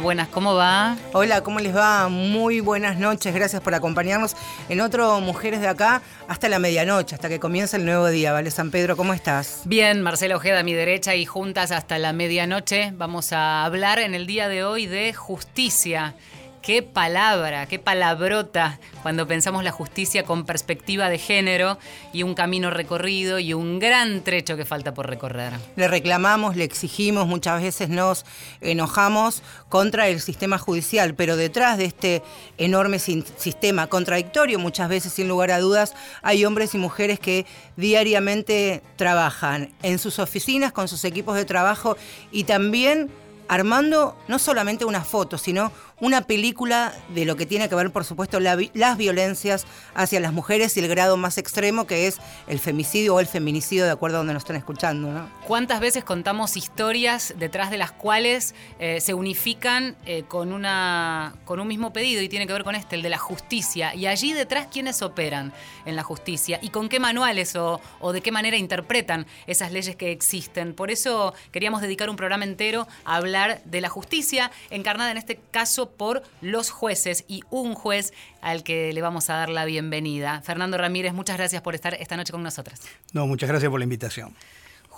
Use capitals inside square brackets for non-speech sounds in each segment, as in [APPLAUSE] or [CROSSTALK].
Buenas, ¿cómo va? Hola, ¿cómo les va? Muy buenas noches, gracias por acompañarnos en otro Mujeres de Acá hasta la medianoche, hasta que comience el nuevo día, ¿vale? San Pedro, ¿cómo estás? Bien, Marcela Ojeda a mi derecha y juntas hasta la medianoche vamos a hablar en el día de hoy de justicia. Qué palabra, qué palabrota cuando pensamos la justicia con perspectiva de género y un camino recorrido y un gran trecho que falta por recorrer. Le reclamamos, le exigimos, muchas veces nos enojamos contra el sistema judicial, pero detrás de este enorme sistema contradictorio, muchas veces sin lugar a dudas, hay hombres y mujeres que diariamente trabajan en sus oficinas, con sus equipos de trabajo y también armando no solamente una foto, sino una película de lo que tiene que ver, por supuesto, las violencias hacia las mujeres y el grado más extremo que es el femicidio o el feminicidio, de acuerdo a donde nos están escuchando. ¿no? ¿Cuántas veces contamos historias detrás de las cuales eh, se unifican eh, con, una, con un mismo pedido y tiene que ver con este, el de la justicia? Y allí detrás, ¿quiénes operan en la justicia? ¿Y con qué manuales o, o de qué manera interpretan esas leyes que existen? Por eso queríamos dedicar un programa entero a hablar de la justicia, encarnada en este caso por los jueces y un juez al que le vamos a dar la bienvenida. Fernando Ramírez, muchas gracias por estar esta noche con nosotras. No, muchas gracias por la invitación.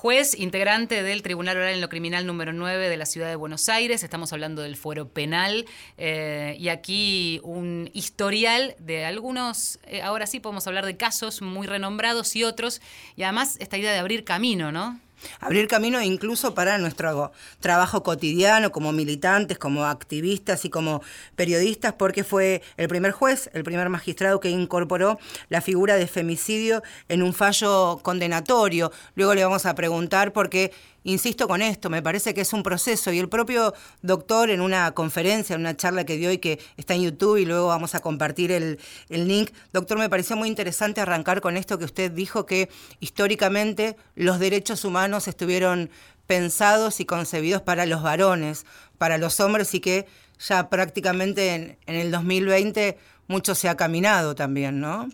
Juez, integrante del Tribunal Oral en lo Criminal número 9 de la Ciudad de Buenos Aires, estamos hablando del fuero penal eh, y aquí un historial de algunos, eh, ahora sí podemos hablar de casos muy renombrados y otros, y además esta idea de abrir camino, ¿no? Abrir camino incluso para nuestro trabajo cotidiano como militantes, como activistas y como periodistas, porque fue el primer juez, el primer magistrado que incorporó la figura de femicidio en un fallo condenatorio. Luego le vamos a preguntar por qué insisto con esto, me parece que es un proceso y el propio doctor en una conferencia, en una charla que dio y que está en YouTube y luego vamos a compartir el, link, doctor, me pareció muy interesante arrancar con esto que usted dijo que históricamente los derechos humanos estuvieron pensados y concebidos para los varones, para los hombres y que ya prácticamente en, en el 2020 mucho se ha caminado también, ¿no?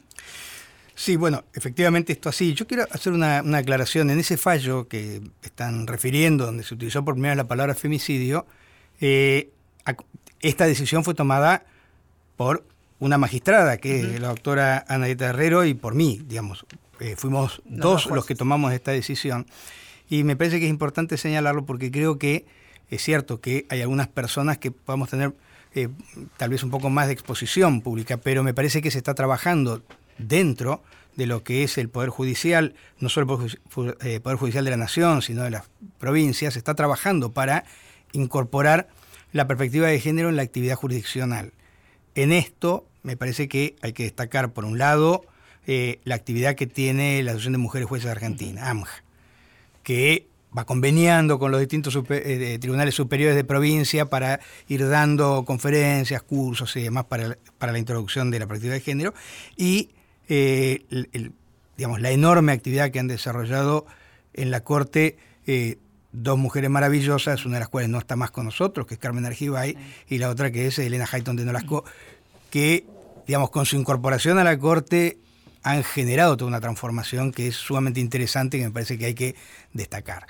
Sí, bueno, efectivamente esto así. Yo quiero hacer una, aclaración. En ese fallo que están refiriendo, donde se utilizó por primera vez la palabra femicidio, eh, esta decisión fue tomada por una magistrada, que es la doctora Anadita Herrero, y por mí, digamos. Eh, fuimos dos los que tomamos esta decisión. Y me parece que es importante señalarlo porque creo que es cierto que hay algunas personas que podemos tener eh, tal vez un poco más de exposición pública, pero me parece que se está trabajando dentro de lo que es el Poder Judicial, no solo el eh, Poder Judicial de la Nación, sino de las provincias, está trabajando para incorporar la perspectiva de género en la actividad jurisdiccional. En esto me parece que hay que destacar, por un lado, eh, la actividad que tiene la Asociación de Mujeres Jueces de Argentina, AMJA, que va conveniando con los distintos eh, tribunales superiores de provincia para ir dando conferencias, cursos y demás para, para la introducción de la perspectiva de género, y eh, digamos, la enorme actividad que han desarrollado en la Corte eh, dos mujeres maravillosas, una de las cuales no está más con nosotros, que es Carmen Argibay, y la otra que es Elena Hayton de Nolasco, que, digamos, con su incorporación a la Corte han generado toda una transformación que es sumamente interesante y que me parece que hay que destacar.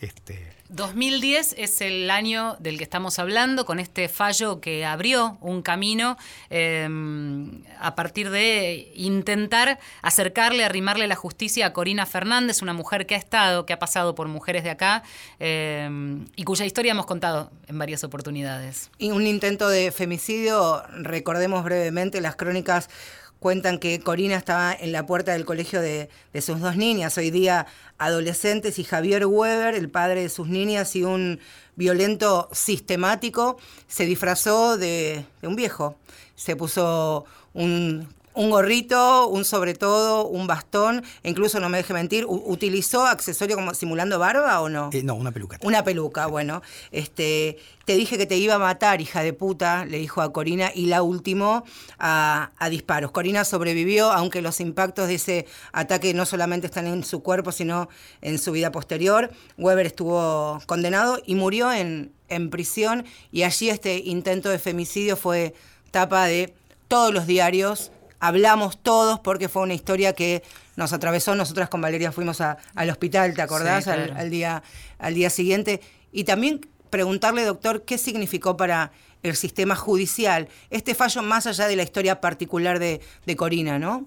Este, 2010 es el año del que estamos hablando, con este fallo que abrió un camino em, a partir de intentar acercarle, arrimarle la justicia a Corina Fernández, una mujer que ha estado, que ha pasado por mujeres de acá em, y cuya historia hemos contado en varias oportunidades. Y un intento de femicidio, recordemos brevemente las crónicas cuentan que Corina estaba en la puerta del colegio de, sus dos niñas, hoy día adolescentes, y Javier Weber, el padre de sus niñas y un violento sistemático, se disfrazó de, un viejo. Se puso un un gorrito, un sobre todo, un bastón, incluso no me deje mentir, ¿utilizó accesorio como simulando barba o no? Eh, no, una peluca. Una peluca, bueno. Este, te dije que te iba a matar, hija de puta, le dijo a Corina, y la ultimó a, a disparos. Corina sobrevivió, aunque los impactos de ese ataque no solamente están en su cuerpo, sino en su vida posterior. Weber estuvo condenado y murió en, en prisión, y allí este intento de femicidio fue tapa de todos los diarios hablamos todos porque fue una historia que nos atravesó. Nosotras con Valeria fuimos al hospital, ¿te acordás? al, día, al día siguiente. Y también preguntarle, doctor, qué significó para el sistema judicial este fallo más allá de la historia particular de, Corina, ¿no?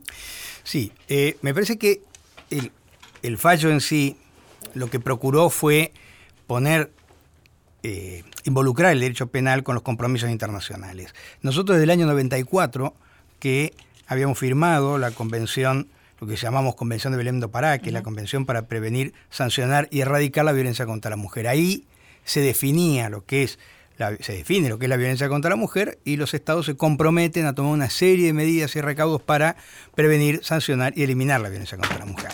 Sí, eh, me parece que el, el, fallo en sí lo que procuró fue poner, eh, involucrar el derecho penal con los compromisos internacionales. Nosotros desde el año 94 que habíamos firmado la convención lo que llamamos Convención de Belém do Pará, que es la convención para prevenir, sancionar y erradicar la violencia contra la mujer. Ahí se definía lo que es se define lo que es la violencia contra la mujer y los estados se comprometen a tomar una serie de medidas y recaudos para prevenir, sancionar y eliminar la violencia contra la mujer.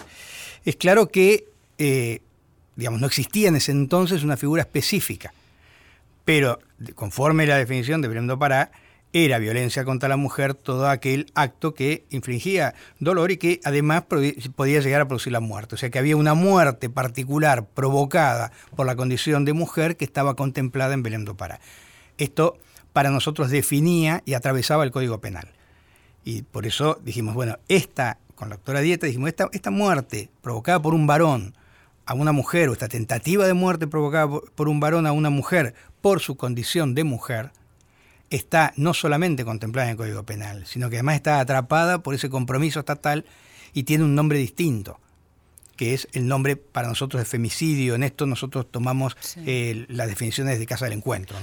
Es claro que, eh, digamos, no existía en ese entonces una figura específica, pero conforme la definición de Belém do Pará, era violencia contra la mujer todo aquel acto que infligía dolor y que además podía llegar a producir la muerte. O sea que había una muerte particular provocada por la condición de mujer que estaba contemplada en Belém do Pará. Esto para nosotros definía y atravesaba el Código Penal. Y por eso dijimos, bueno, esta, con la doctora Dieta, dijimos, esta, esta muerte provocada por un varón a una mujer, o esta tentativa de muerte provocada por un varón a una mujer por su condición de mujer, está no solamente contemplada en el Código Penal, sino que además está atrapada por ese compromiso estatal y tiene un nombre distinto, que es el nombre para nosotros de femicidio. En esto nosotros tomamos eh, las definiciones de Casa del Encuentro.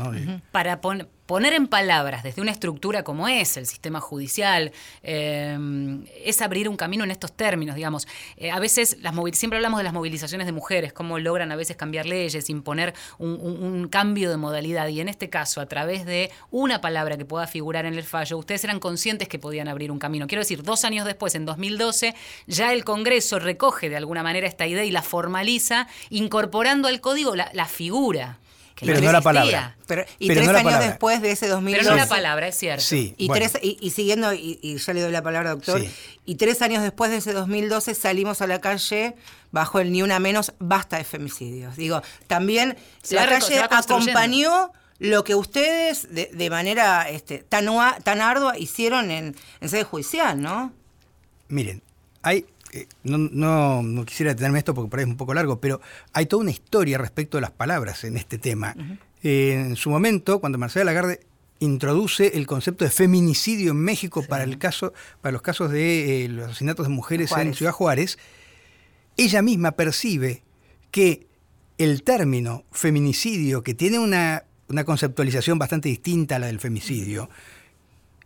Para poner poner en palabras desde una estructura como es el sistema judicial, eh, es abrir un camino en estos términos, digamos. Eh, a veces, las siempre hablamos de las movilizaciones de mujeres, cómo logran a veces cambiar leyes, imponer un, cambio de modalidad. Y en este caso, a través de una palabra que pueda figurar en el fallo, ustedes eran conscientes que podían abrir un camino. Quiero decir, dos años después, en 2012, ya el Congreso recoge de alguna manera esta idea y la formaliza, incorporando al código la figura pero no la palabra. y tres años después de ese 2012. Pero no la palabra, es cierto. Sí, y, tres, y, siguiendo, y, ya le doy la palabra, doctor, y tres años después de ese 2012 salimos a la calle bajo el ni una menos, basta de femicidios. Digo, también la calle acompañó lo que ustedes de, manera este, tan, tan ardua hicieron en, en sede judicial, ¿no? Miren, hay eh, no, no, quisiera detenerme esto porque por ahí es un poco largo, pero hay toda una historia respecto de las palabras en este tema. Eh, en su momento, cuando Marcela Lagarde introduce el concepto de feminicidio en México para el caso, para los casos de eh, los asesinatos de mujeres en Ciudad Juárez, ella misma percibe que el término feminicidio, que tiene una, una conceptualización bastante distinta a la del femicidio,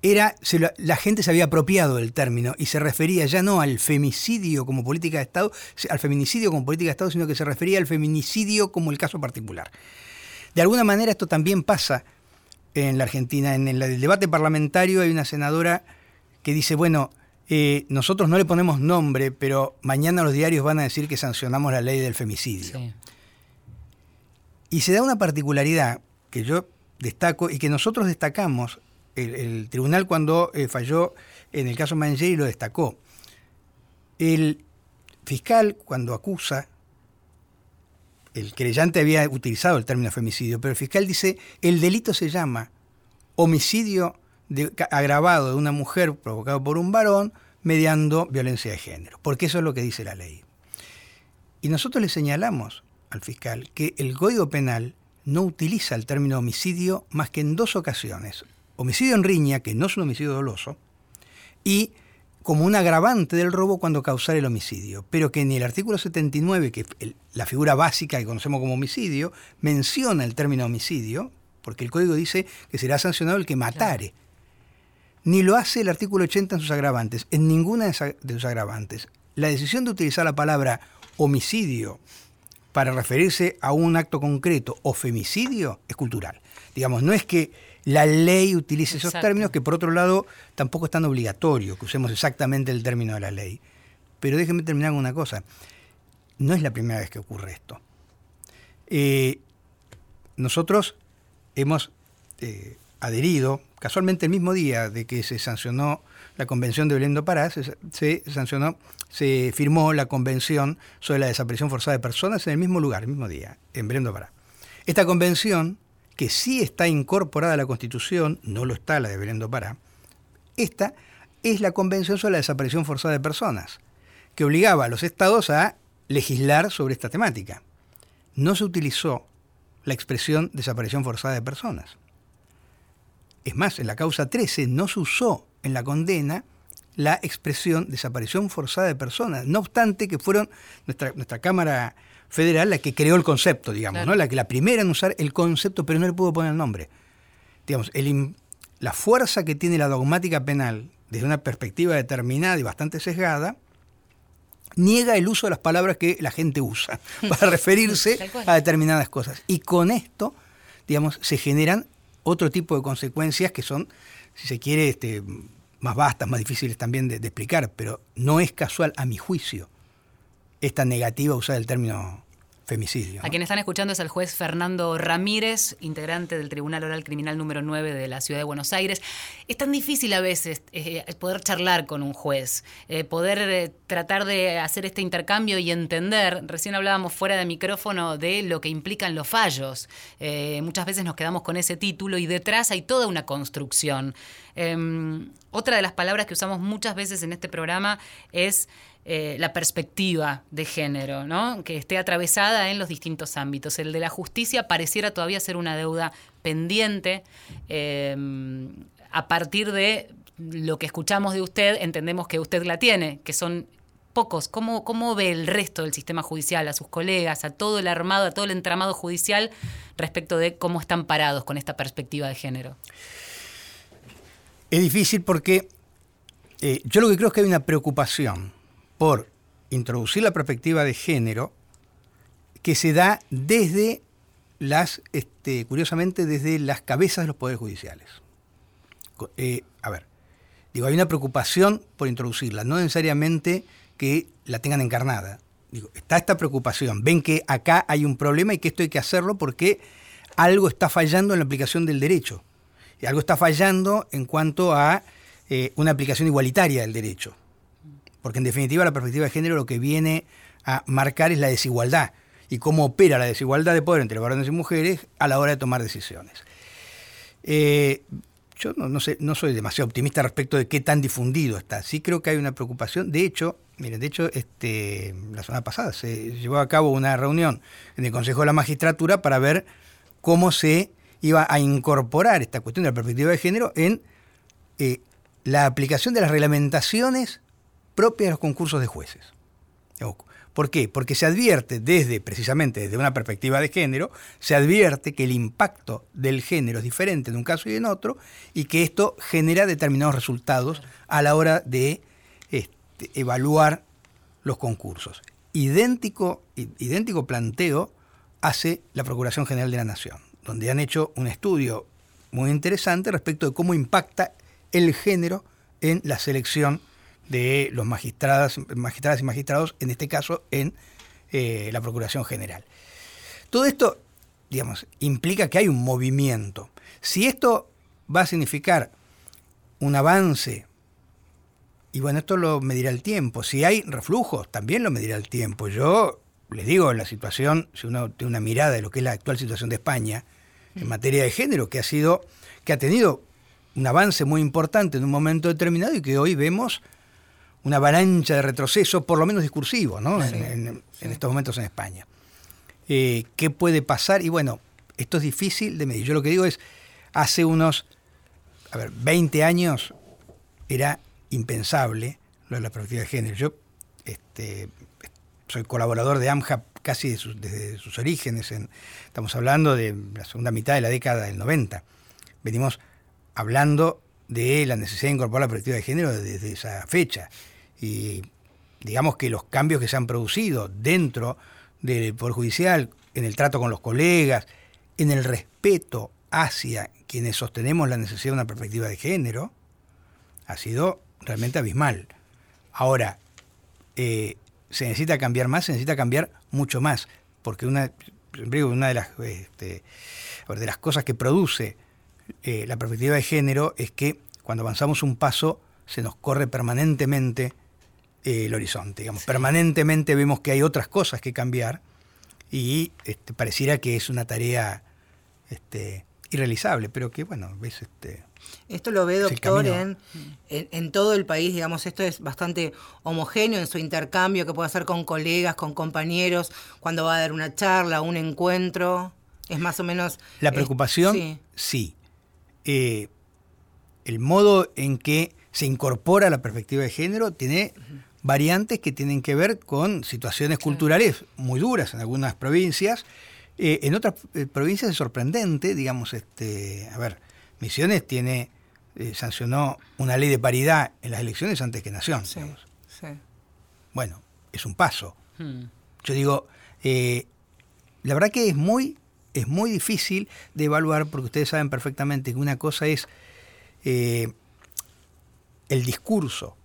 era, la gente se había apropiado del término y se refería ya no al femicidio como política de Estado, al feminicidio como política de Estado, sino que se refería al feminicidio como el caso particular. De alguna manera esto también pasa en la Argentina. En el, debate parlamentario hay una senadora que dice, bueno, eh, nosotros no le ponemos nombre, pero mañana los diarios van a decir que sancionamos la ley del femicidio. Y se da una particularidad que yo destaco y que nosotros destacamos el, tribunal cuando eh, falló en el caso Mangeri lo destacó. El fiscal cuando acusa, el querellante había utilizado el término femicidio, pero el fiscal dice, el delito se llama homicidio agravado de una mujer provocado por un varón mediando violencia de género, porque eso es lo que dice la ley. Y nosotros le señalamos al fiscal que el Código Penal no utiliza el término homicidio más que en dos ocasiones homicidio en riña, que no es un homicidio doloso, y como un agravante del robo cuando causara el homicidio, pero que en el artículo 79, que es la figura básica que conocemos como homicidio, menciona el término homicidio, porque el código dice que será sancionado el que matare. Ni lo hace el artículo 80 en sus agravantes, en ninguna de sus agravantes. La decisión de utilizar la palabra homicidio para referirse a un acto concreto o femicidio es cultural. Digamos, no es que la ley utilice esos términos, que por otro lado tampoco es tan obligatorio que usemos exactamente el término de la ley. Pero déjenme terminar con una cosa. No es la primera vez que ocurre esto. Eh, nosotros hemos eh, adherido, casualmente el mismo día de que se sancionó la Convención de Belén do Pará, se, sancionó, se firmó la Convención sobre la desaparición forzada de personas en el mismo lugar, el mismo día, en Belén do Pará. Esta convención que sí está incorporada a la Constitución, no lo está la de Belén esta es la Convención sobre la Desaparición Forzada de Personas, que obligaba a los estados a legislar sobre esta temática. No se utilizó la expresión desaparición forzada de personas. Es más, en la causa 13 no se usó en la condena la expresión desaparición forzada de personas, no obstante que fueron nuestra, nuestra Cámara Federal la que creó el concepto, digamos, ¿no? la que la primera en usar el concepto, pero no le pudo poner el nombre. Digamos, la fuerza que tiene la dogmática penal desde una perspectiva determinada y bastante sesgada, niega el uso de las palabras que la gente usa [LAUGHS] para referirse a determinadas cosas. Y con esto, digamos, se generan otro tipo de consecuencias que son, si se quiere, este, más vastas, más difíciles también de, explicar, pero no es casual, a mi juicio, esta negativa usar el término femicidio. A quien están escuchando es el juez Fernando Ramírez, integrante del Tribunal Oral Criminal número 9 de la Ciudad de Buenos Aires. Es tan difícil a veces eh, poder charlar con un juez, eh, poder eh, tratar de hacer este intercambio y entender, recién hablábamos fuera de micrófono de lo que implican los fallos. muchas veces nos quedamos con ese título y detrás hay toda una construcción. Em, otra de las palabras que usamos muchas veces en este programa es eh, la perspectiva de género, ¿no? que esté atravesada en los distintos ámbitos. El de la justicia pareciera todavía ser una deuda pendiente. Em, a partir de lo que escuchamos de usted, entendemos que usted la tiene, que son pocos. ¿Cómo, ¿Cómo ve el resto del sistema judicial, a sus colegas, a todo el armado, a todo el entramado judicial respecto de cómo están parados con esta perspectiva de género? Es difícil porque eh, yo lo que creo es que hay una preocupación por introducir la perspectiva de género que se da desde las, este, curiosamente, desde las cabezas de los poderes judiciales. Eh, a ver, digo, hay una preocupación por introducirla, no necesariamente que la tengan encarnada. Digo, está esta preocupación, ven que acá hay un problema y que esto hay que hacerlo porque algo está fallando en la aplicación del derecho. Y algo está fallando en cuanto a eh, una aplicación igualitaria del derecho porque en definitiva la perspectiva de género lo que viene a marcar es la desigualdad y cómo opera la desigualdad de poder entre varones y mujeres a la hora de tomar decisiones. Eh, yo no, sé, no soy demasiado optimista respecto de qué tan difundido está. Sí creo que hay una preocupación. De hecho, miren, de hecho, este, la semana pasada se llevó a cabo una reunión en el Consejo de la Magistratura para ver cómo se iba a incorporar esta cuestión de la perspectiva de género en eh, la aplicación de las reglamentaciones propia de los concursos de jueces. ¿Por qué? Porque se advierte desde, precisamente desde una perspectiva de género, se advierte que el impacto del género es diferente en un caso y en otro y que esto genera determinados resultados a la hora de este, evaluar los concursos. Idéntico, idéntico planteo hace la Procuración General de la Nación, donde han hecho un estudio muy interesante respecto de cómo impacta el género en la selección de los magistradas, magistradas y magistrados, en este caso en eh, la Procuración General. Todo esto, digamos, implica que hay un movimiento. Si esto va a significar un avance, y bueno, esto lo medirá el tiempo. Si hay reflujos, también lo medirá el tiempo. Yo les digo, la situación, si uno tiene una mirada de lo que es la actual situación de España en materia de género, que ha sido, que ha tenido un avance muy importante en un momento determinado y que hoy vemos una avalancha de retroceso, por lo menos discursivo, ¿no? en, estos momentos en España. Eh, ¿Qué puede pasar? Y bueno, esto es difícil de medir. Yo lo que digo es, hace unos, a ver, 20 años era impensable lo de la perspectiva de género. Yo este, soy colaborador de AMJA casi desde sus orígenes, estamos hablando de la segunda mitad de la década del 90. Venimos hablando de la necesidad de incorporar la perspectiva de género desde esa fecha y digamos que los cambios que se han producido dentro del Poder Judicial, en el trato con los colegas, en el respeto hacia quienes sostenemos la necesidad de una perspectiva de género, ha sido realmente abismal. Ahora, eh, se necesita cambiar más, se necesita cambiar mucho más, porque una, una de, las, este, de las cosas que produce eh, la perspectiva de género es que cuando avanzamos un paso se nos corre permanentemente eh, el horizonte. Digamos. Permanentemente vemos que hay otras cosas que cambiar y este, pareciera que es una tarea este, irrealizable, pero que bueno, ves este. Esto lo ve, doctor, en, en, todo el país, digamos, esto es bastante homogéneo en su intercambio que puede hacer con colegas, con compañeros, cuando va a dar una charla, un encuentro. Es más o menos... La preocupación, sí. Eh, el modo en que se incorpora la perspectiva de género tiene variantes que tienen que ver con situaciones culturales muy duras en algunas provincias. Eh, en otras eh, provincias es sorprendente, digamos, este, a ver, Misiones tiene, sancionó una ley de paridad en las elecciones antes que Nación. Bueno, es un paso. Hmm. Yo digo, la verdad que es muy es muy difícil de evaluar porque ustedes saben perfectamente que una cosa es eh, el discurso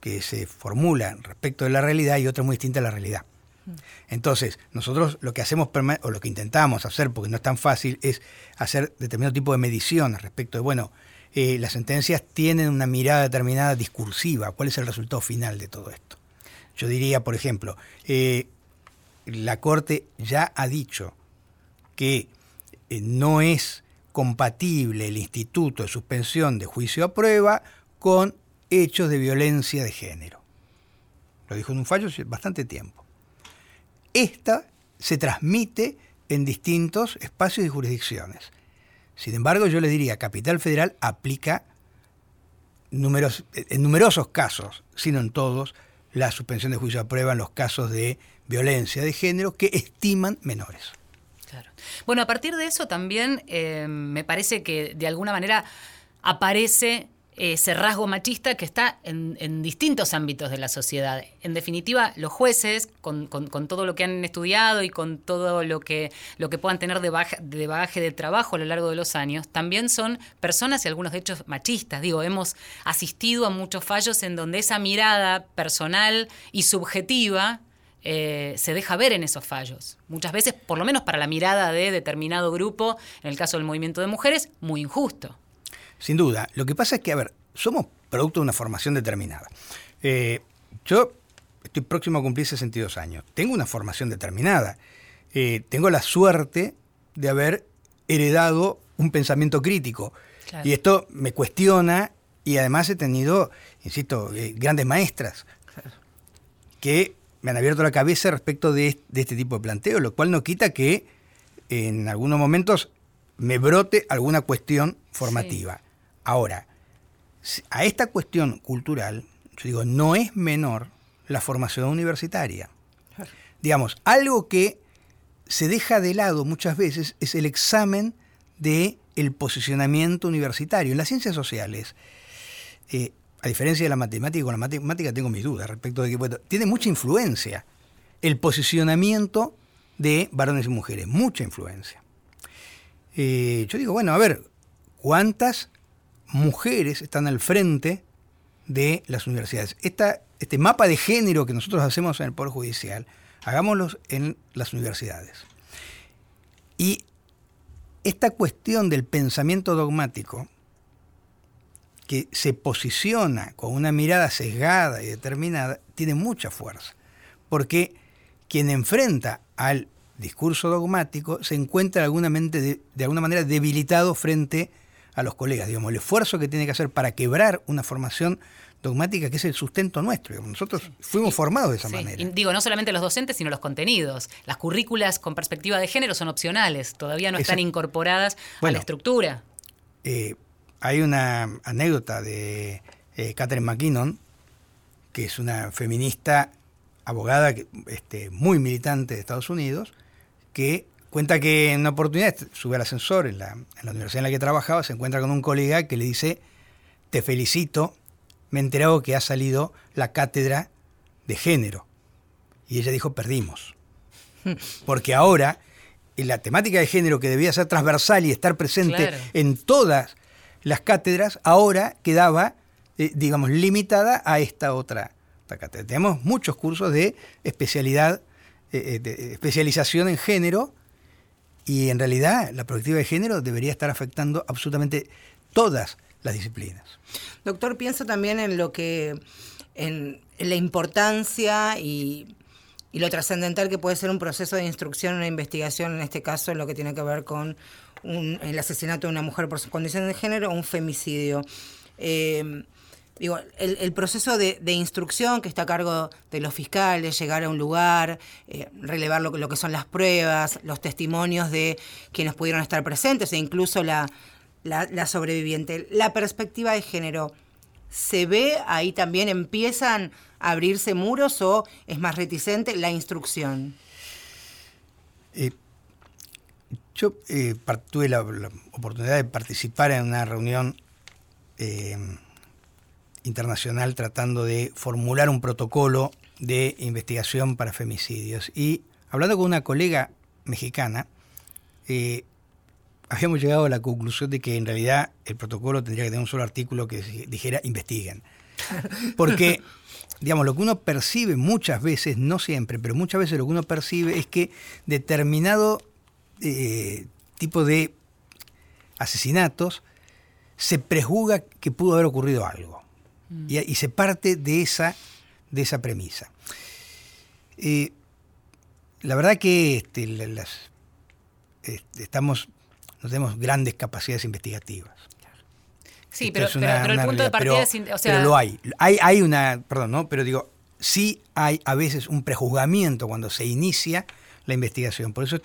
que se formula respecto de la realidad y otra muy distinta a la realidad. Mm. Entonces, nosotros lo que hacemos o lo que intentamos hacer, porque no es tan fácil, es hacer determinado tipo de mediciones respecto de, bueno, eh, las sentencias tienen una mirada determinada discursiva, cuál es el resultado final de todo esto. Yo diría, por ejemplo, eh, la Corte ya ha dicho que eh, no es compatible el instituto de suspensión de juicio a prueba con hechos de violencia de género. Lo dijo en un fallo hace bastante tiempo. Esta se transmite en distintos espacios y jurisdicciones. Sin embargo, yo les diría, Capital Federal aplica en numerosos casos, sino en todos, la suspensión de juicio a prueba en los casos de violencia de género que estiman menores. Bueno, a partir de eso también eh, me parece que de alguna manera aparece ese rasgo machista que está en, distintos ámbitos de la sociedad. En definitiva, los jueces, con, todo lo que han estudiado y con todo lo que, lo que puedan tener de, de, bagaje de trabajo a lo largo de los años, también son personas y algunos de hechos machistas. Digo, hemos asistido a muchos fallos en donde esa mirada personal y subjetiva eh, se deja ver en esos fallos. Muchas veces, por lo menos para la mirada de determinado grupo, en el caso del movimiento de mujeres, muy injusto. Sin duda. Lo que pasa es que, a ver, somos producto de una formación determinada. Eh, yo estoy próximo a cumplir 62 años. Tengo una formación determinada. Eh, tengo la suerte de haber heredado un pensamiento crítico. Y esto me cuestiona y además he tenido, insisto, grandes maestras que me han abierto la cabeza respecto de, este tipo de planteo, lo cual no quita que en algunos momentos me brote alguna cuestión formativa. Ahora, a esta cuestión cultural, yo digo, no es menor la formación universitaria. Digamos, algo que se deja de lado muchas veces es el examen de el posicionamiento universitario. En las ciencias sociales, eh, a diferencia de la matemática, con la matemática tengo mis dudas respecto de que tiene mucha influencia el posicionamiento de varones y mujeres, mucha influencia. Eh, yo digo, bueno, a ver, ¿cuántas mujeres están al frente de las universidades? este mapa de género que nosotros hacemos en el Poder Judicial, hagámoslo en las universidades. Y esta cuestión del pensamiento dogmático, que se posiciona con una mirada sesgada y determinada, tiene mucha fuerza. Porque quien enfrenta al discurso dogmático se encuentra de alguna, de, alguna manera debilitado frente a los colegas. Digamos, el esfuerzo que tiene que hacer para quebrar una formación dogmática que es el sustento nuestro. Nosotros fuimos formados de esa manera. digo, no solamente los docentes, sino los contenidos. Las currículas con perspectiva de género son opcionales, todavía no están incorporadas a la estructura. Eh, hay una anécdota de eh, Catherine McKinnon, que es una feminista abogada este, muy militante de Estados Unidos, que cuenta que en una oportunidad sube al ascensor en la, universidad en la que trabajaba, se encuentra con un colega que le dice, te felicito, me he enterado que ha salido la cátedra de género. Y ella dijo, perdimos. [LAUGHS] Porque ahora la temática de género que debía ser transversal y estar presente en todas las cátedras ahora quedaba, eh, digamos, limitada a esta otra cátedra. Tenemos muchos cursos de especialidad, eh, eh, de especialización en género, y en realidad la perspectiva de género debería estar afectando absolutamente todas las disciplinas. Doctor, pienso también en lo que, en, la importancia y, y lo trascendental que puede ser un proceso de instrucción, una investigación, en este caso, en lo que tiene que ver con el asesinato de una mujer por sus condiciones de género o un femicidio. Eh, digo, el, proceso de, instrucción que está a cargo de los fiscales, llegar a un lugar, eh, relevar lo, lo, que son las pruebas, los testimonios de quienes pudieron estar presentes e incluso la, la, sobreviviente. La perspectiva de género, ¿se ve ahí también? ¿Empiezan a abrirse muros o es más reticente la instrucción? Eh, yo eh, tuve la, oportunidad de participar en una reunión internacional tratando de formular un protocolo de investigación para femicidios. Y hablando con una colega mexicana, habíamos llegado a la conclusión de que en realidad el protocolo tendría que tener un solo artículo que dijera investiguen. Porque, [LAUGHS] digamos, lo que uno percibe muchas veces, no siempre, pero muchas veces lo que uno percibe es que determinado eh, tipo de asesinatos se prejuzga que pudo haber ocurrido algo. Mm. Y, se parte de esa, de esa premisa. Eh, la verdad que este, las, este, estamos no tenemos grandes capacidades investigativas. Sí, pero, el punto de partida es... O sea, pero lo hay. hay. Hay una, perdón, ¿no? Pero digo, sí hay a veces un prejuzgamiento cuando se inicia la investigación. Por eso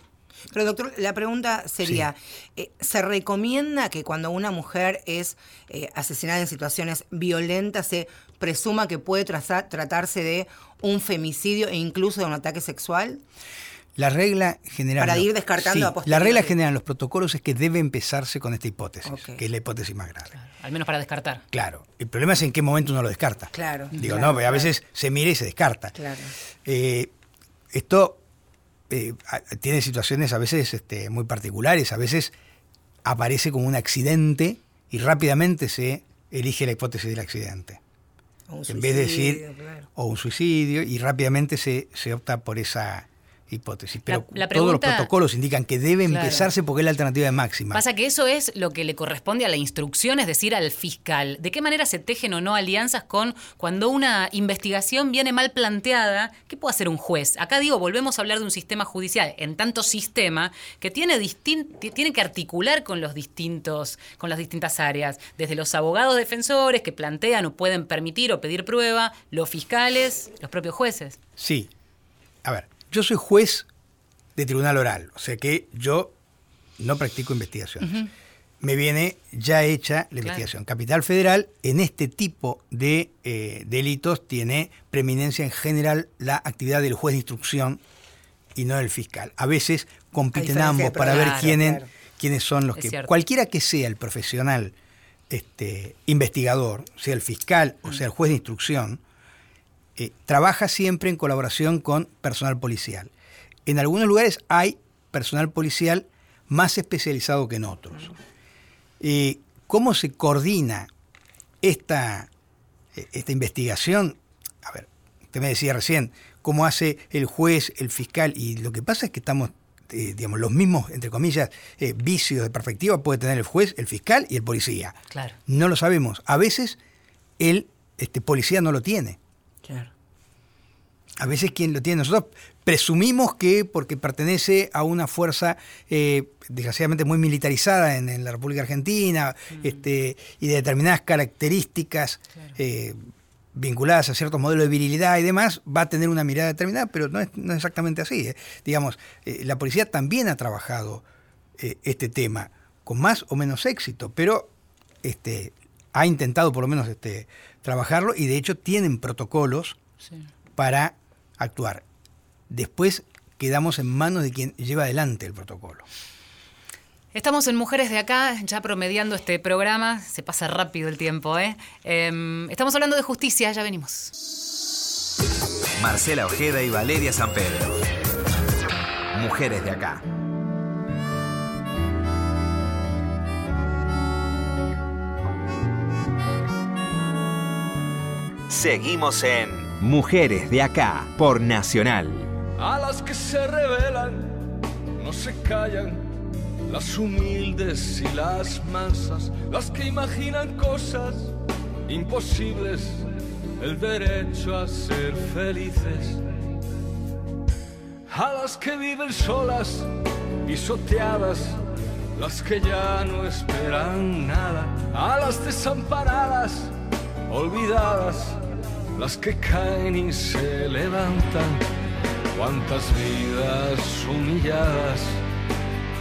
pero doctor, la pregunta sería, eh, ¿se recomienda que cuando una mujer es eh, asesinada en situaciones violentas se presuma que puede tratarse de un femicidio e incluso de un ataque sexual? La regla general. Para ir descartando a La regla general en los protocolos es que debe empezarse con esta hipótesis, que es la hipótesis más grave. al menos para descartar. Claro. El problema es en qué momento uno lo descarta. Claro. Digo, no, a veces se mira y se descarta. Claro. Eh, esto eh, tiene situaciones a veces este, muy particulares, a veces aparece como un accidente y rápidamente se elige la hipótesis del accidente. en vez de decir, o un suicidio, y rápidamente se, se opta por esa hipótesis, pero todos los protocolos indican que debe empezarse porque es la alternativa de máxima. Pasa que eso es lo que le corresponde a la instrucción, es decir, al fiscal. ¿De qué manera se tejen o no alianzas con cuando una investigación viene mal planteada? ¿Qué puede hacer un juez? Acá digo, volvemos a hablar de un sistema judicial, en tanto sistema que tiene, tiene que articular con los distintos, con las distintas áreas, desde los abogados defensores que plantean o pueden permitir o pedir prueba, los fiscales, los propios jueces. Sí. A ver, yo soy juez de tribunal oral, o sea que yo no practico investigaciones. Me viene ya hecha la investigación. Capital Federal, en este tipo de eh, delitos, tiene preeminencia en general la actividad del juez de instrucción y no del fiscal. A veces compiten ambos para ver quiénes son los que. Cualquiera que sea el profesional este, investigador, sea el fiscal o sea el juez de instrucción, eh, trabaja siempre en colaboración con personal policial. En algunos lugares hay personal policial más especializado que en otros. Eh, ¿Cómo se coordina esta, eh, esta investigación? A ver, usted me decía recién, ¿cómo hace el juez, el fiscal? Y lo que pasa es que estamos, digamos, los mismos, entre comillas, vicios de perspectiva puede tener el juez, el fiscal y el policía. Claro. No lo sabemos. A veces el este, policía no lo tiene. A veces quien lo tiene, nosotros presumimos que porque pertenece a una fuerza eh, desgraciadamente muy militarizada en, la República Argentina este, y de determinadas características eh, vinculadas a ciertos modelos de virilidad y demás, va a tener una mirada determinada, pero no es, exactamente así. ¿eh? Digamos, la policía también ha trabajado este tema con más o menos éxito, pero este, ha intentado por lo menos este, trabajarlo y de hecho tienen protocolos para actuar. Después quedamos en manos de quien lleva adelante el protocolo. Estamos en Mujeres de Acá, ya promediando este programa. Se pasa rápido el tiempo, ¿eh? Em, estamos hablando de justicia, ya venimos. Marcela Ojeda y Valeria San Pedro. Mujeres de Acá. Seguimos en Mujeres de Acá por Nacional. A las que se rebelan, no se callan, las humildes y las mansas, las que imaginan cosas imposibles, el derecho a ser felices. A las que viven solas, pisoteadas, las que ya no esperan nada, a las desamparadas olvidadas, las que caen y se levantan, cuántas vidas humilladas,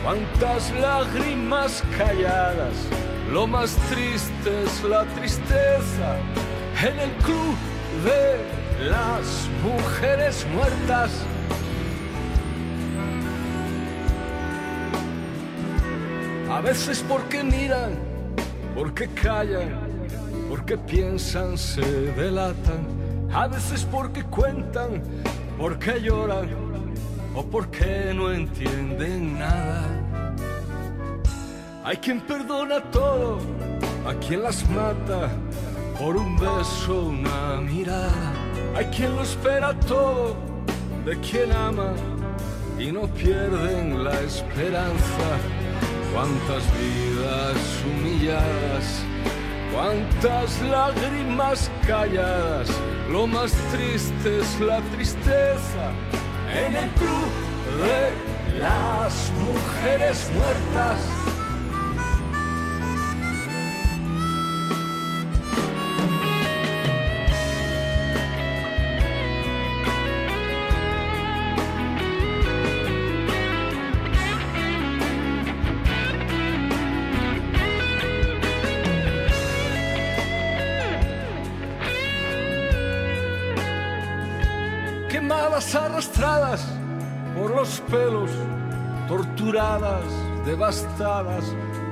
cuántas lágrimas calladas, lo más triste es la tristeza en el club de las mujeres muertas. A veces porque miran, porque callan, porque piensan, se delatan. A veces porque cuentan, porque lloran o porque no entienden nada. Hay quien perdona todo, a quien las mata por un beso, una mirada. Hay quien lo espera todo de quien ama y no pierden la esperanza. Cuántas vidas humilladas, cuántas lágrimas calladas. Lo más triste es la tristeza en el club de las mujeres muertas. Los pelos, torturadas, devastadas,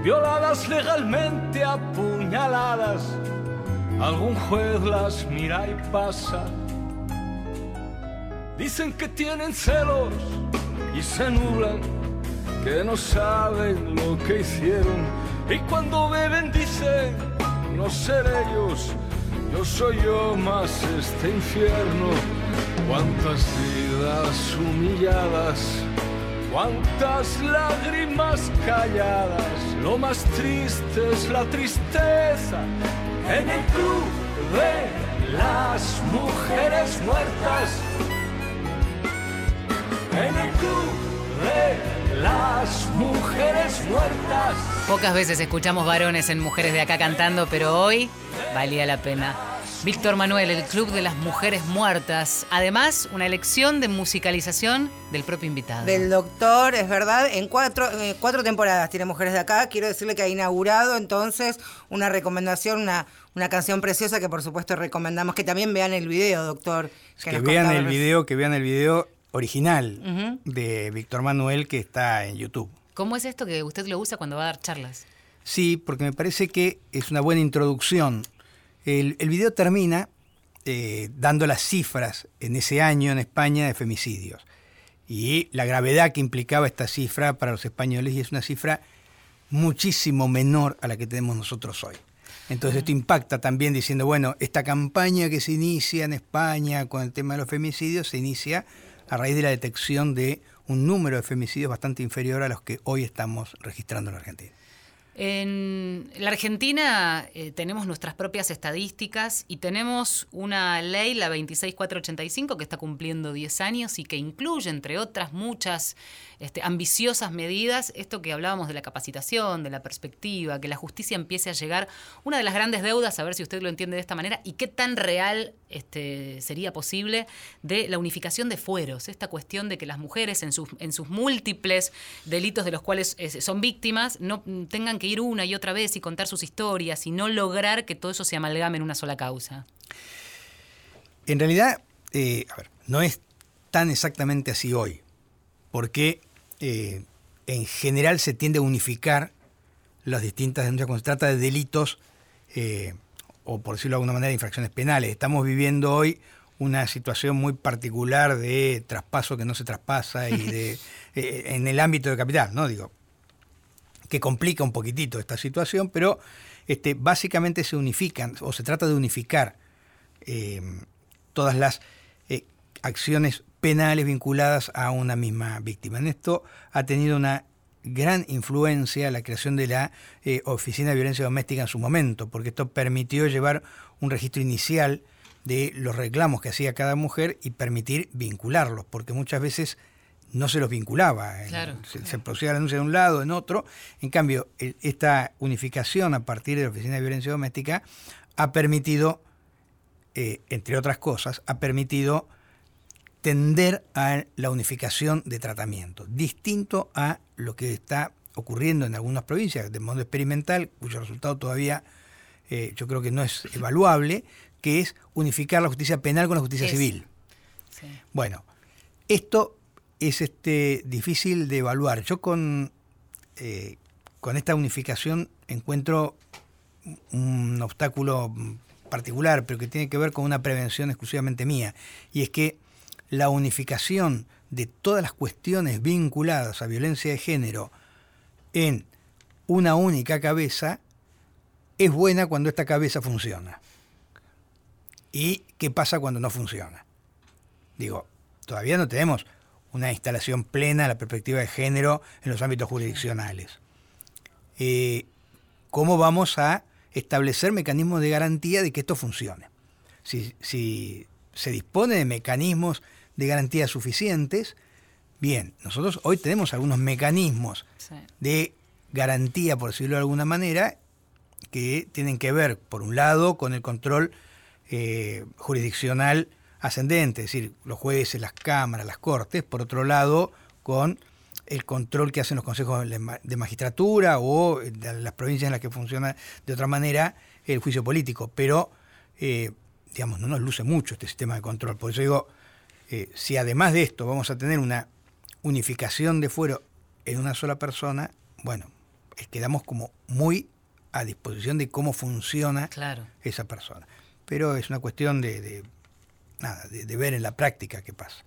violadas legalmente, apuñaladas. Algún juez las mira y pasa. Dicen que tienen celos y se nublan, que no saben lo que hicieron. Y cuando beben dicen, no ser ellos, yo soy yo más este infierno. Cuántas vidas humilladas, cuántas lágrimas calladas. Lo más triste es la tristeza en el club de las mujeres muertas. En el club de las mujeres muertas. Pocas veces escuchamos varones en mujeres de acá cantando, pero hoy valía la pena. Víctor Manuel, el Club de las Mujeres Muertas. Además, una elección de musicalización del propio invitado. Del doctor, es verdad, en cuatro, eh, cuatro temporadas tiene Mujeres de Acá. Quiero decirle que ha inaugurado entonces una recomendación, una, una canción preciosa que por supuesto recomendamos. Que también vean el video, doctor. Que, nos vean contaba el video, que vean el video original de Víctor Manuel que está en YouTube. ¿Cómo es esto que usted lo usa cuando va a dar charlas? Sí, porque me parece que es una buena introducción. El, el video termina eh, dando las cifras en ese año en España de femicidios y la gravedad que implicaba esta cifra para los españoles y es una cifra muchísimo menor a la que tenemos nosotros hoy. Entonces esto impacta también diciendo, bueno, esta campaña que se inicia en España con el tema de los femicidios se inicia a raíz de la detección de un número de femicidios bastante inferior a los que hoy estamos registrando en la Argentina. En la Argentina eh, tenemos nuestras propias estadísticas y tenemos una ley, la 26485, que está cumpliendo 10 años y que incluye, entre otras muchas este, ambiciosas medidas, esto que hablábamos de la capacitación, de la perspectiva, que la justicia empiece a llegar. Una de las grandes deudas, a ver si usted lo entiende de esta manera, y qué tan real este, sería posible de la unificación de fueros, esta cuestión de que las mujeres en sus, en sus múltiples delitos de los cuales eh, son víctimas no tengan que ir una y otra vez y contar sus historias y no lograr que todo eso se amalgame en una sola causa. En realidad, eh, a ver, no es tan exactamente así hoy, porque eh, en general se tiende a unificar las distintas denuncias cuando se trata de delitos, eh, o por decirlo de alguna manera, infracciones penales. Estamos viviendo hoy una situación muy particular de traspaso que no se traspasa y de [LAUGHS] en el ámbito de capital, ¿no? Digo, que complica un poquitito esta situación, pero este, básicamente se unifican, o se trata de unificar eh, todas las eh, acciones penales vinculadas a una misma víctima. En esto ha tenido una gran influencia la creación de la eh, Oficina de Violencia Doméstica en su momento, porque esto permitió llevar un registro inicial de los reclamos que hacía cada mujer y permitir vincularlos, porque muchas veces no se los vinculaba. Claro. Se, se producía la denuncia de un lado, en otro. En cambio, el- esta unificación a partir de la Oficina de Violencia Doméstica ha permitido eh, entre otras cosas, ha permitido tender a la unificación de tratamiento, distinto a lo que está ocurriendo en algunas provincias de modo experimental, cuyo resultado todavía eh, yo creo que no es [LAUGHS] evaluable, que es unificar la justicia penal con la justicia civil. Bueno, esto es este, difícil de evaluar. Yo con, eh, con esta unificación encuentro un obstáculo particular, pero que tiene que ver con una prevención exclusivamente mía, y es que la unificación de todas las cuestiones vinculadas a violencia de género en una única cabeza es buena cuando esta cabeza funciona. ¿Y qué pasa cuando no funciona? Digo, todavía no tenemos una instalación plena de la perspectiva de género en los ámbitos jurisdiccionales. Eh, ¿Cómo vamos a establecer mecanismos de garantía de que esto funcione? Si, si se dispone de mecanismos de garantías suficientes, bien, nosotros hoy tenemos algunos mecanismos de garantía, por decirlo de alguna manera, que tienen que ver, por un lado, con el control eh, jurisdiccional ascendente, es decir, los jueces, las cámaras, las cortes, por otro lado, con el control que hacen los consejos de magistratura o de las provincias en las que funciona de otra manera el juicio político. Pero, eh, digamos, no nos luce mucho este sistema de control. Por eso digo, eh, si además de esto vamos a tener una unificación de fuero en una sola persona, bueno, quedamos como muy a disposición de cómo funciona esa persona. Pero es una cuestión de, nada, de, ver en la práctica qué pasa.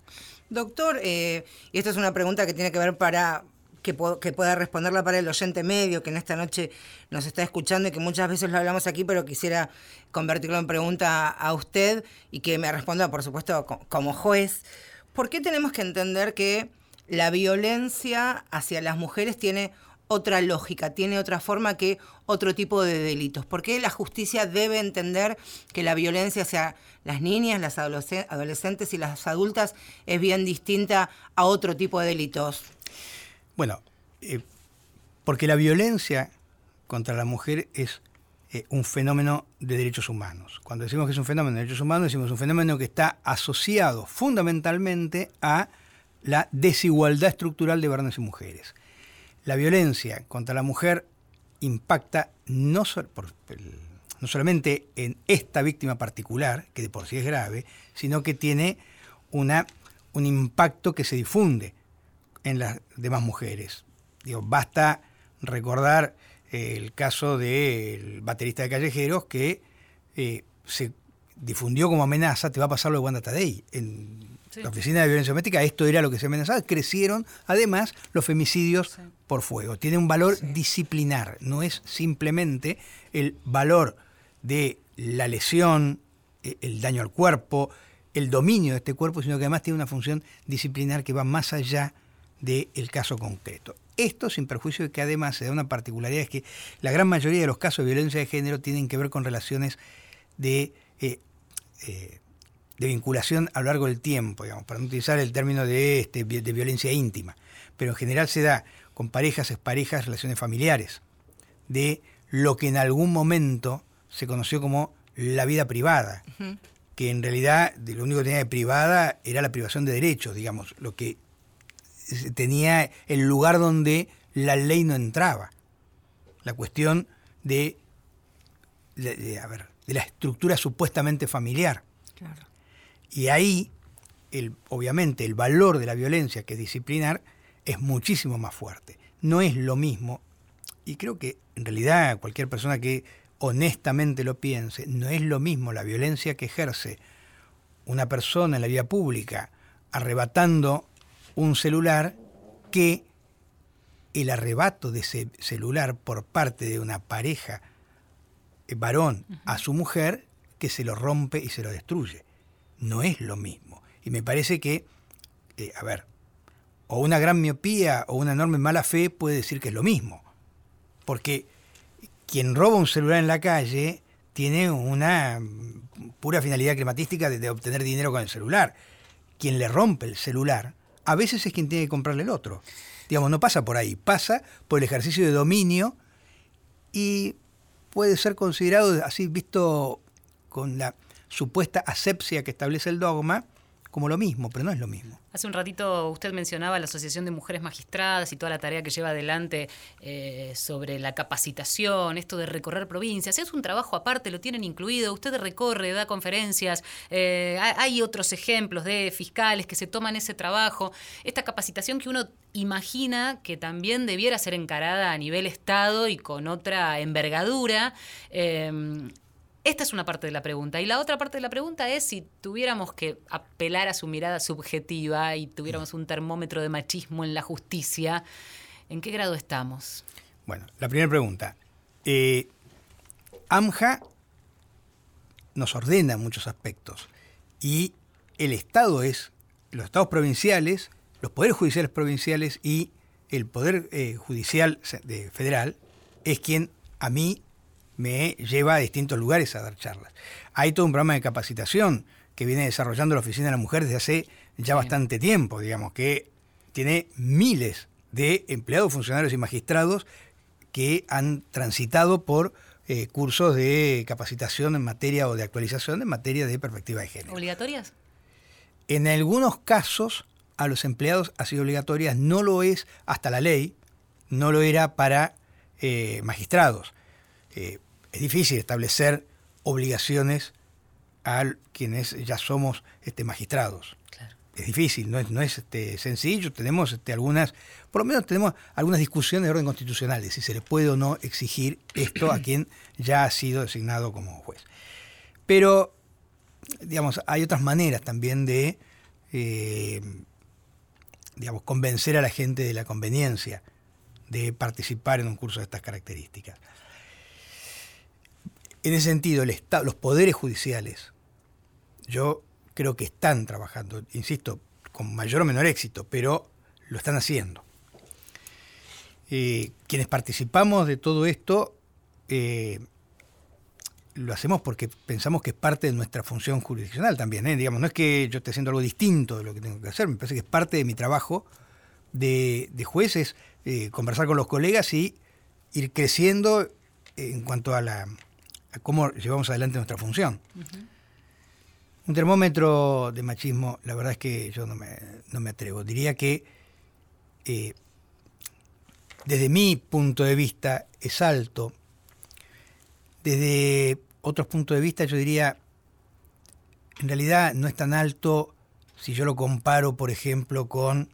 Doctor, eh, y esta es una pregunta que tiene que ver para que, que, pueda responderla para el oyente medio que en esta noche nos está escuchando y que muchas veces lo hablamos aquí, pero quisiera convertirlo en pregunta a usted y que me responda, por supuesto, como juez. ¿Por qué tenemos que entender que la violencia hacia las mujeres tiene otra lógica, tiene otra forma que otro tipo de delitos. ¿Por qué la justicia debe entender que la violencia hacia las niñas, las adolescentes y las adultas es bien distinta a otro tipo de delitos? Bueno, eh, porque la violencia contra la mujer es eh, un fenómeno de derechos humanos. Cuando decimos que es un fenómeno de derechos humanos, decimos un fenómeno que está asociado fundamentalmente a la desigualdad estructural de varones y mujeres. La violencia contra la mujer impacta no, no solamente en esta víctima particular, que de por sí es grave, sino que tiene una, un impacto que se difunde en las demás mujeres. Digo, basta recordar eh, el caso del baterista de Callejeros que eh, se difundió como amenaza, te va a pasar lo de Wanda Tadei. En la Oficina de Violencia Doméstica, esto era lo que se amenazaba. Crecieron, además, los femicidios por fuego. Tiene un valor disciplinar, no es simplemente el valor de la lesión, e, el daño al cuerpo, el dominio de este cuerpo, sino que además tiene una función disciplinar que va más allá del caso concreto. Esto sin perjuicio de que además se da una particularidad, es que la gran mayoría de los casos de violencia de género tienen que ver con relaciones de eh, eh, de vinculación a lo largo del tiempo, digamos, para no utilizar el término de, este, de violencia íntima. Pero en general se da con parejas, exparejas, relaciones familiares, de lo que en algún momento se conoció como la vida privada, que en realidad de lo único que tenía de privada era la privación de derechos, digamos, lo que tenía el lugar donde la ley no entraba. La cuestión de, de, a ver, de la estructura supuestamente familiar. Claro. Y ahí, el, obviamente, el valor de la violencia que es disciplinar es muchísimo más fuerte. No es lo mismo, y creo que en realidad cualquier persona que honestamente lo piense, no es lo mismo la violencia que ejerce una persona en la vía pública arrebatando un celular que el arrebato de ese celular por parte de una pareja eh, varón a su mujer que se lo rompe y se lo destruye no es lo mismo. Y me parece que, eh, a ver, o una gran miopía o una enorme mala fe puede decir que es lo mismo. Porque quien roba un celular en la calle tiene una pura finalidad climatística de, obtener dinero con el celular. Quien le rompe el celular, a veces es quien tiene que comprarle el otro. Digamos, no pasa por ahí, pasa por el ejercicio de dominio y puede ser considerado así, visto con la supuesta asepsia que establece el dogma como lo mismo, pero no es lo mismo. Hace un ratito usted mencionaba la Asociación de Mujeres Magistradas y toda la tarea que lleva adelante eh, sobre la capacitación, esto de recorrer provincias. Es un trabajo aparte, lo tienen incluido. Usted recorre, da conferencias. Eh, hay otros ejemplos de fiscales que se toman ese trabajo. Esta capacitación que uno imagina que también debiera ser encarada a nivel Estado y con otra envergadura. Eh, esta es una parte de la pregunta. Y la otra parte de la pregunta es si tuviéramos que apelar a su mirada subjetiva y tuviéramos un termómetro de machismo en la justicia, ¿en qué grado estamos? Bueno, la primera pregunta. Eh, AMJA nos ordena en muchos aspectos y el Estado es, los estados provinciales, los poderes judiciales provinciales y el poder eh, judicial federal es quien a mí me lleva a distintos lugares a dar charlas. Hay todo un programa de capacitación que viene desarrollando la Oficina de la Mujer desde hace ya bastante tiempo, digamos, que tiene miles de empleados, funcionarios y magistrados que han transitado por eh, cursos de capacitación en materia o de actualización en materia de perspectiva de género. ¿Obligatorias? En algunos casos a los empleados ha sido obligatoria, no lo es hasta la ley, no lo era para eh, magistrados. Eh, es difícil establecer obligaciones a quienes ya somos este, magistrados. Es difícil, no es, no es este, sencillo. Tenemos este, algunas, por lo menos tenemos algunas discusiones de orden constitucional, de si se le puede o no exigir esto a quien ya ha sido designado como juez. Pero, digamos, hay otras maneras también de, eh, digamos, convencer a la gente de la conveniencia de participar en un curso de estas características. En ese sentido, los poderes judiciales, yo creo que están trabajando, insisto, con mayor o menor éxito, pero lo están haciendo. Eh, quienes participamos de todo esto, eh, lo hacemos porque pensamos que es parte de nuestra función jurisdiccional también. ¿eh? Digamos, no es que yo esté haciendo algo distinto de lo que tengo que hacer, me parece que es parte de mi trabajo de, de jueces, conversar con los colegas y ir creciendo en cuanto a la, cómo llevamos adelante nuestra función. Un termómetro de machismo, la verdad es que yo no me, atrevo. Diría que eh, desde mi punto de vista es alto. Desde otros puntos de vista yo diría, en realidad no es tan alto si yo lo comparo, por ejemplo, con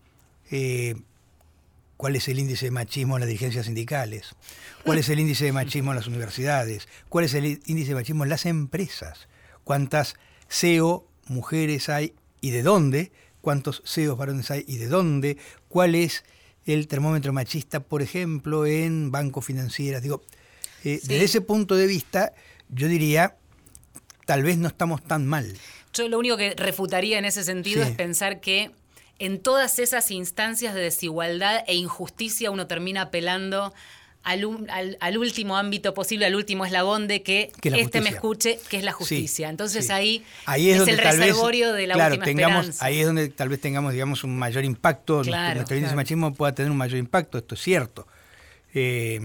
eh, cuál es el índice de machismo en las dirigencias sindicales, cuál es el índice de machismo en las universidades, cuál es el índice de machismo en las empresas, cuántas CEO mujeres hay y de dónde, cuántos CEOs varones hay y de dónde, cuál es el termómetro machista, por ejemplo, en bancos financieras. Digo, eh, desde ese punto de vista, yo diría, tal vez no estamos tan mal. Yo lo único que refutaría en ese sentido es pensar que en todas esas instancias de desigualdad e injusticia uno termina apelando al, último ámbito posible, al último eslabón de que, este me escuche, que es la justicia. Entonces ahí, es, el reservorio de la última tengamos, Ahí es donde tal vez tengamos, digamos, un mayor impacto, nuestro índice de machismo pueda tener un mayor impacto, esto es cierto. Eh,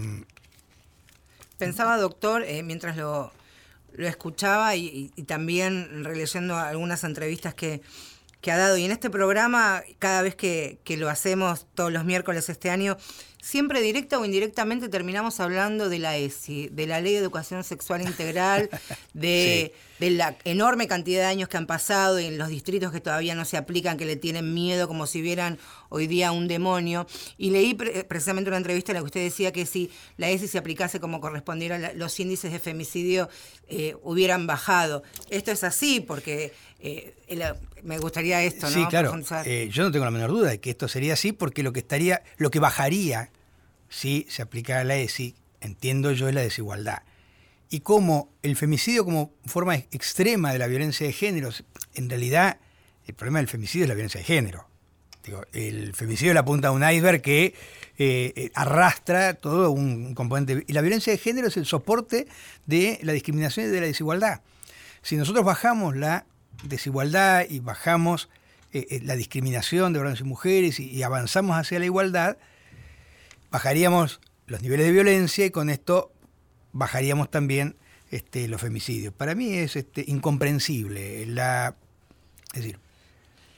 Pensaba, doctor, eh, mientras lo, escuchaba y, y también releyendo algunas entrevistas que que ha dado. Y en este programa, cada vez que, que, lo hacemos todos los miércoles este año, siempre directa o indirectamente terminamos hablando de la ESI, de la Ley de Educación Sexual Integral, [LAUGHS] de, de, la enorme cantidad de años que han pasado en los distritos que todavía no se aplican, que le tienen miedo como si vieran hoy día un demonio. Y leí precisamente una entrevista en la que usted decía que si la ESI se aplicase como correspondiera, los índices de femicidio eh, hubieran bajado. Esto es así porque eh, me gustaría esto, ¿no? Sí, claro. Eh, yo no tengo la menor duda de que esto sería así porque lo que estaría, lo que bajaría si se aplicara la ESI, entiendo yo, es la desigualdad. Y como el femicidio como forma extrema de la violencia de género, en realidad el problema del femicidio es la violencia de género. el femicidio es la punta de un iceberg que eh, arrastra todo un componente. Y la violencia de género es el soporte de la discriminación y de la desigualdad. Si nosotros bajamos la desigualdad y bajamos eh, eh, la discriminación de varones y mujeres y, avanzamos hacia la igualdad, bajaríamos los niveles de violencia y con esto bajaríamos también este, los femicidios. Para mí es este, incomprensible. La, es decir,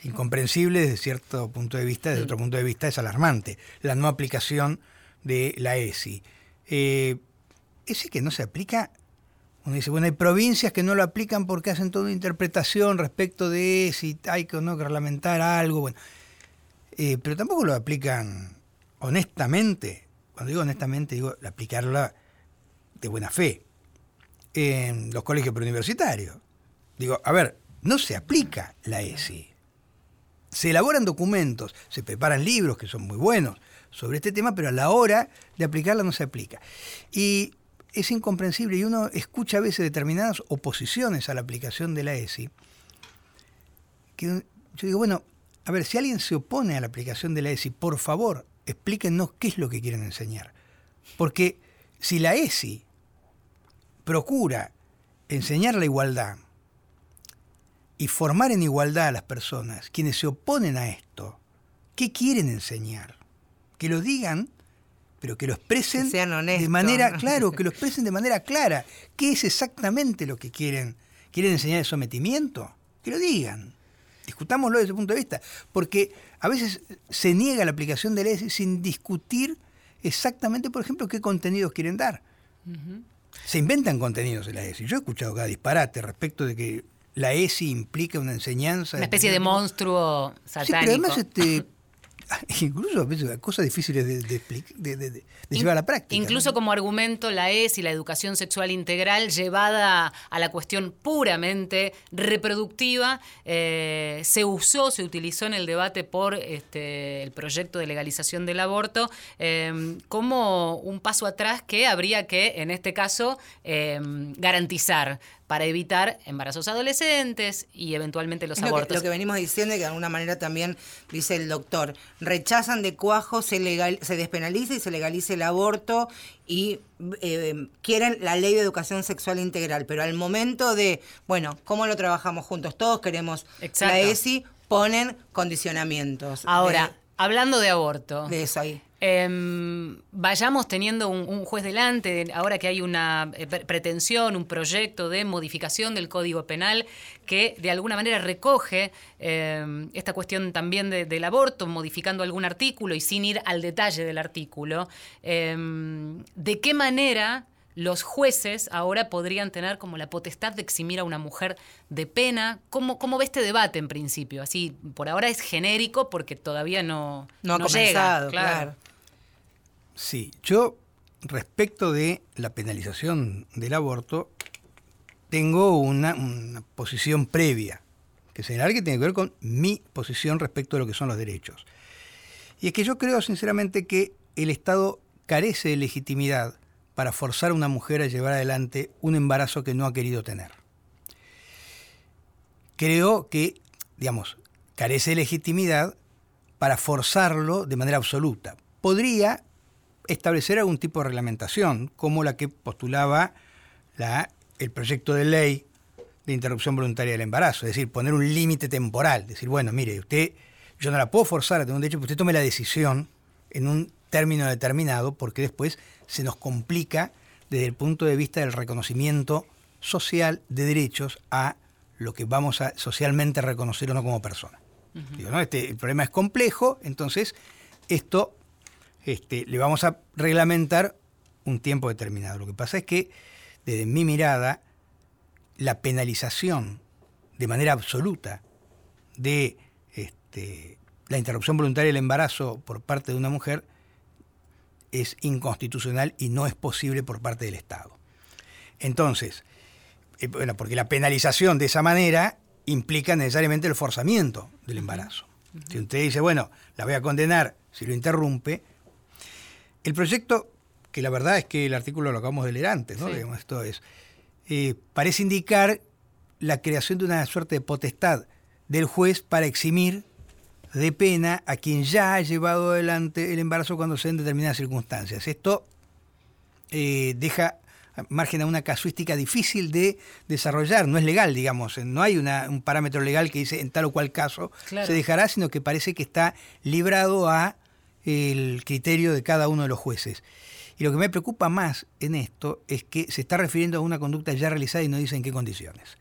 incomprensible desde cierto punto de vista, desde otro punto de vista es alarmante. La no aplicación de la ESI. Eh, ese que no se aplica, uno dice, bueno, hay provincias que no lo aplican porque hacen toda una interpretación respecto de si hay que o no que reglamentar algo, bueno, eh, pero tampoco lo aplican honestamente. Cuando digo honestamente, digo aplicarla de buena fe en los colegios preuniversitarios. Digo, a ver, no se aplica la ESI. Se elaboran documentos, se preparan libros que son muy buenos sobre este tema, pero a la hora de aplicarla no se aplica. Y es incomprensible y uno escucha a veces determinadas oposiciones a la aplicación de la ESI. Que yo digo, bueno, a ver, si alguien se opone a la aplicación de la ESI, por favor, explíquenos qué es lo que quieren enseñar. Porque si la ESI procura enseñar la igualdad y formar en igualdad a las personas, quienes se oponen a esto, ¿qué quieren enseñar? Que lo digan, pero que lo expresen de manera, [LAUGHS] claro, que lo expresen de manera clara. ¿Qué es exactamente lo que quieren? ¿Quieren enseñar el sometimiento? Que lo digan. Discutámoslo desde ese punto de vista, porque a veces se niega la aplicación de leyes sin discutir exactamente, por ejemplo, qué contenidos quieren dar. Se inventan contenidos en la ESI. Yo he escuchado cada disparate respecto de que la ESI implica una enseñanza. Una especie de monstruo satánico. Sí, pero además este, [LAUGHS] incluso a veces cosas difíciles de, llevar a la práctica. Incluso como argumento, la ES y la educación sexual integral llevada a la cuestión puramente reproductiva, eh, se usó, se utilizó en el debate por este, el proyecto de legalización del aborto eh, como un paso atrás que habría que, en este caso, eh, garantizar para evitar embarazos adolescentes y eventualmente los abortos. lo que venimos diciendo y que de alguna manera también dice el doctor, rechazan de cuajo se, legal, se despenalice y se legalice el aborto y eh, quieren la ley de educación sexual integral, pero al momento de, bueno, ¿cómo lo trabajamos juntos? Todos queremos la ESI, ponen condicionamientos. Ahora, hablando de aborto. De eso ahí. Em, vayamos teniendo un, juez delante, ahora que hay una eh, pretensión, un proyecto de modificación del Código Penal que de alguna manera recoge em, esta cuestión también del aborto, modificando algún artículo y sin ir al detalle del artículo. Em, ¿De qué manera los jueces ahora podrían tener como la potestad de eximir a una mujer de pena. ¿Cómo, cómo ve este debate en principio? Así, por ahora es genérico porque todavía no, no ha comenzado, claro. Sí, yo respecto de la penalización del aborto, tengo una, posición previa, que será que tiene que ver con mi posición respecto de lo que son los derechos. Y es que yo creo sinceramente que el Estado carece de legitimidad para forzar a una mujer a llevar adelante un embarazo que no ha querido tener. Creo que, digamos, carece de legitimidad para forzarlo de manera absoluta. Podría establecer algún tipo de reglamentación, como la que postulaba la, el proyecto de ley de interrupción voluntaria del embarazo, es decir, poner un límite temporal, decir, bueno, mire, usted, yo no la puedo forzar a tener un derecho, pero usted tome la decisión en un término determinado, porque después se nos complica desde el punto de vista del reconocimiento social de derechos a lo que vamos a socialmente reconocer o no como persona. Digo, ¿no? este, el problema es complejo, entonces esto este, le vamos a reglamentar un tiempo determinado. Lo que pasa es que, desde mi mirada, la penalización de manera absoluta de este, la interrupción voluntaria del embarazo por parte de una mujer es inconstitucional y no es posible por parte del Estado. Entonces, eh, bueno, porque la penalización de esa manera implica necesariamente el forzamiento del embarazo. Si usted dice, bueno, la voy a condenar si lo interrumpe, el proyecto, que la verdad es que el artículo lo acabamos de leer antes, ¿no? esto es, eh, parece indicar la creación de una suerte de potestad del juez para eximir de pena a quien ya ha llevado adelante el embarazo cuando se den determinadas circunstancias. Esto eh, deja margen a una casuística difícil de desarrollar, no es legal, digamos, no hay un parámetro legal que dice en tal o cual caso se dejará, sino que parece que está librado a el criterio de cada uno de los jueces. Y lo que me preocupa más en esto es que se está refiriendo a una conducta ya realizada y no dice en qué condiciones.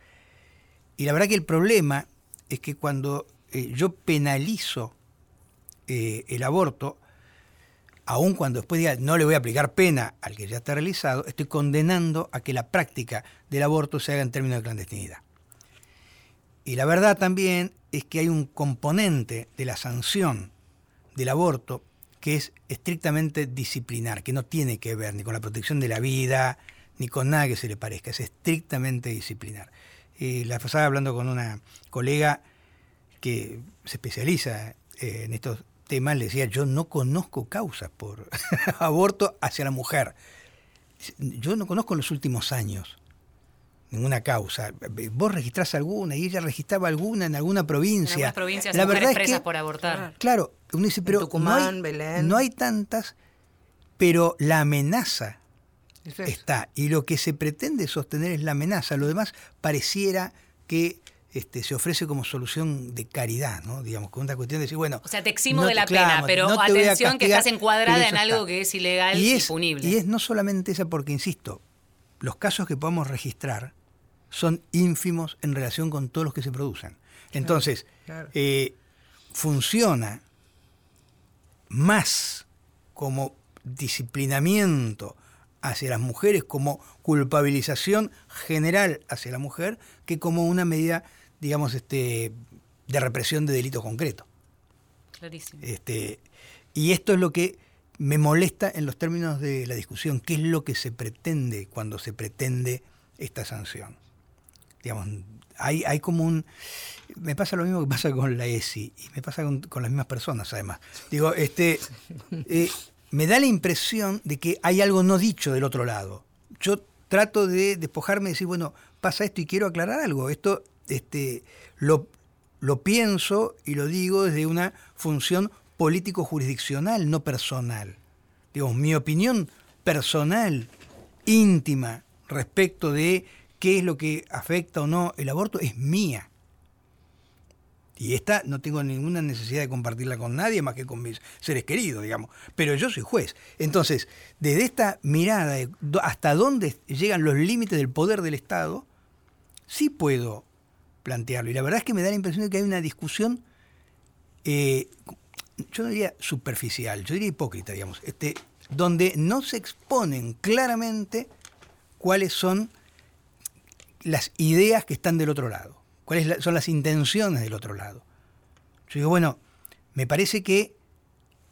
Y la verdad que el problema es que cuando eh, yo penalizo eh, el aborto, aun cuando después diga no le voy a aplicar pena al que ya está realizado, estoy condenando a que la práctica del aborto se haga en términos de clandestinidad. Y la verdad también es que hay un componente de la sanción del aborto que es estrictamente disciplinar, que no tiene que ver ni con la protección de la vida, ni con nada que se le parezca, es estrictamente disciplinar. Eh, la pasada hablando con una colega que se especializa eh, en estos temas, le decía, yo no conozco causas por [LAUGHS] aborto hacia la mujer. Yo no conozco en los últimos años ninguna causa. Vos registrás alguna y ella registraba alguna en alguna provincia. En provincias la verdad es que, por abortar. Claro, uno dice, pero no, hay, no hay tantas, pero la amenaza está. Y lo que se pretende sostener es la amenaza. Lo demás pareciera que este, se ofrece como solución de caridad, ¿no? Digamos, con una cuestión de decir, bueno... O sea, te eximo de la pena, pero atención que estás encuadrada en algo que es ilegal y, punible. Y es no solamente esa, porque, insisto, los casos que podemos registrar son ínfimos en relación con todos los que se producen. Entonces, eh, funciona más como disciplinamiento hacia las mujeres, como culpabilización general hacia la mujer, que como una medida, digamos, este, de represión de delitos concretos. Clarísimo. Este, y esto es lo que me molesta en los términos de la discusión, qué es lo que se pretende cuando se pretende esta sanción digamos, hay, hay como un... Me pasa lo mismo que pasa con la ESI y me pasa con, las mismas personas además. Digo, este, eh, me da la impresión de que hay algo no dicho del otro lado. Yo trato de despojarme y decir, bueno, pasa esto y quiero aclarar algo. Esto este, lo, lo pienso y lo digo desde una función político-jurisdiccional, no personal. Digo, mi opinión personal, íntima, respecto de qué es lo que afecta o no el aborto es mía. Y esta no tengo ninguna necesidad de compartirla con nadie más que con mis seres queridos, digamos. Pero yo soy juez. Entonces, desde esta mirada hasta dónde llegan los límites del poder del Estado, sí puedo plantearlo. Y la verdad es que me da la impresión de que hay una discusión, eh, yo no diría superficial, yo diría hipócrita, digamos, este, donde no se exponen claramente cuáles son las ideas que están del otro lado, cuáles son las intenciones del otro lado. Yo digo, bueno, me parece que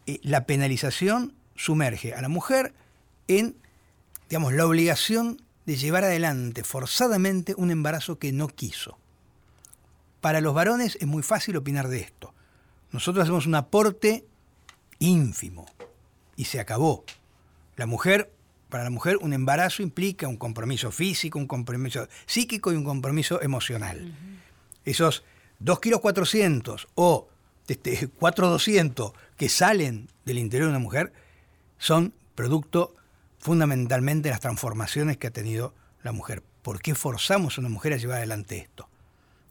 eh, la penalización sumerge a la mujer en, digamos, la obligación de llevar adelante forzadamente un embarazo que no quiso. Para los varones es muy fácil opinar de esto. Nosotros hacemos un aporte ínfimo y se acabó. La mujer para la mujer un embarazo implica un compromiso físico, un compromiso psíquico y un compromiso emocional. Esos 2 kilos 400 o este, 4 que salen del interior de una mujer son producto fundamentalmente de las transformaciones que ha tenido la mujer. ¿Por qué forzamos a una mujer a llevar adelante esto?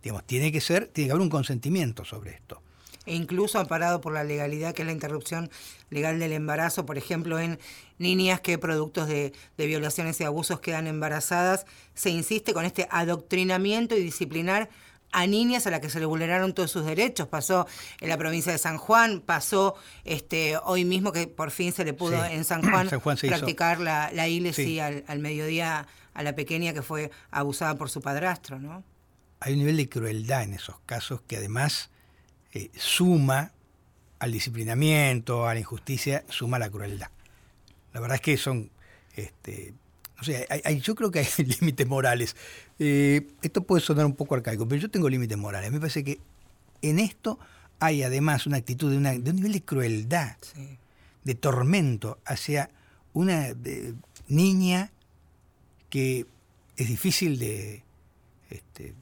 Digamos, tiene que ser, tiene que haber un consentimiento sobre esto e incluso amparado por la legalidad, que es la interrupción legal del embarazo, por ejemplo, en niñas que productos de, violaciones y abusos quedan embarazadas, se insiste con este adoctrinamiento y disciplinar a niñas a las que se le vulneraron todos sus derechos. Pasó en la provincia de San Juan, pasó este hoy mismo que por fin se le pudo en San Juan, [CLEARS THROAT] practicar la, la al, al, mediodía a la pequeña que fue abusada por su padrastro, ¿no? Hay un nivel de crueldad en esos casos que además eh, suma al disciplinamiento, a la injusticia, suma la crueldad. La verdad es que son, este, no sé, yo creo que hay [LAUGHS] límites morales. Eh, esto puede sonar un poco arcaico, pero yo tengo límites morales. Me parece que en esto hay además una actitud de, un nivel de crueldad, de tormento hacia una niña que es difícil de, este,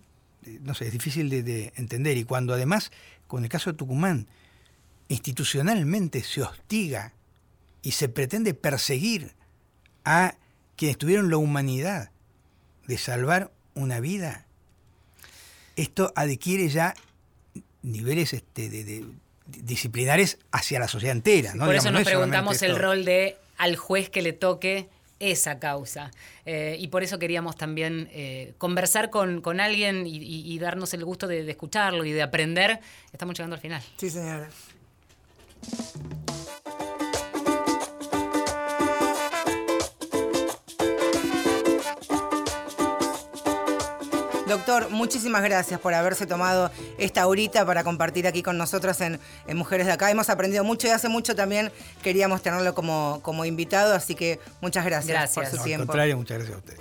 no sé, es difícil de entender y cuando además con el caso de Tucumán, institucionalmente se hostiga y se pretende perseguir a quienes tuvieron la humanidad de salvar una vida, esto adquiere ya niveles este, de, disciplinares hacia la sociedad entera. Por eso nos preguntamos el rol de al juez que le toque esa causa. Eh, y por eso queríamos también eh, conversar con, con alguien y, darnos el gusto de, de escucharlo y de aprender. Estamos llegando al final. Sí, señora. Doctor, muchísimas gracias por haberse tomado esta horita para compartir aquí con nosotros en, en Mujeres de Acá. Hemos aprendido mucho y hace mucho también queríamos tenerlo como, como invitado, así que muchas gracias, Gracias. por su No, al tiempo. contrario, muchas gracias a ustedes.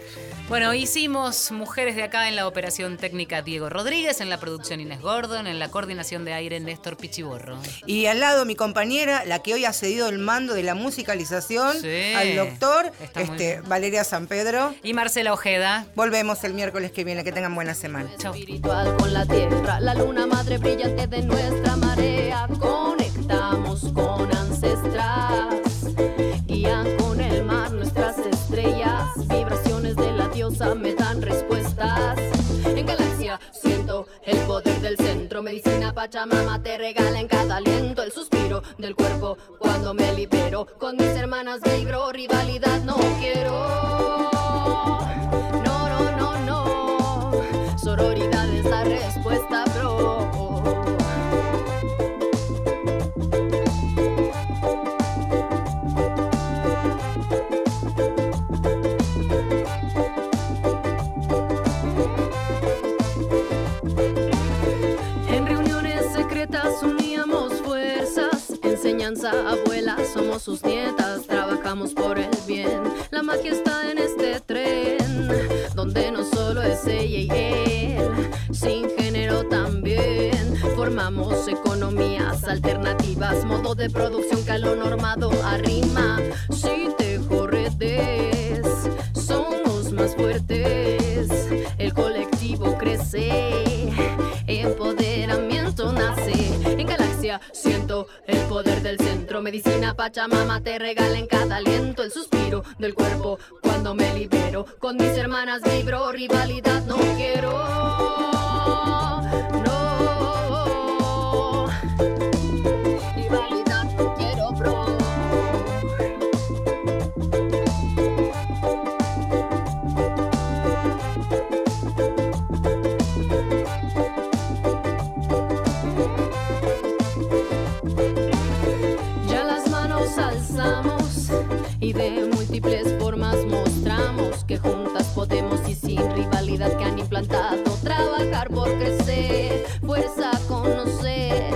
Bueno, hicimos Mujeres de Acá en la operación técnica Diego Rodríguez, en la producción Inés Gordon, en la coordinación de aire Néstor Pichiborro. Y al lado mi compañera, la que hoy ha cedido el mando de la musicalización Sí, al doctor, muy este. Valeria San Pedro. Y Marcela Ojeda. Volvemos el miércoles que viene. Que tengan buena semana. Chau. espiritual con la tierra, la luna madre brillante de nuestra marea. Conectamos con ancestras, guían me dan respuestas. En galaxia siento el poder del centro. Medicina Pachamama te regala en cada aliento el suspiro del cuerpo cuando me libero. Con mis hermanas vibro, rivalidad no quiero. Enseñanza, abuela, somos sus nietas. Trabajamos por el bien. La magia está en este tren, donde no solo es ella y él, sin género también. Formamos economías alternativas, modo de producción que a lo normado arrima. Si te redes, somos más fuertes. El colectivo crece, empoderamiento nace. En galaxia siento el poder del. Medicina Pachamama te regala en cada aliento el suspiro del cuerpo cuando me libero. Con mis hermanas vibro, rivalidad no quiero. Que han implantado. Trabajar por crecer, fuerza a conocer,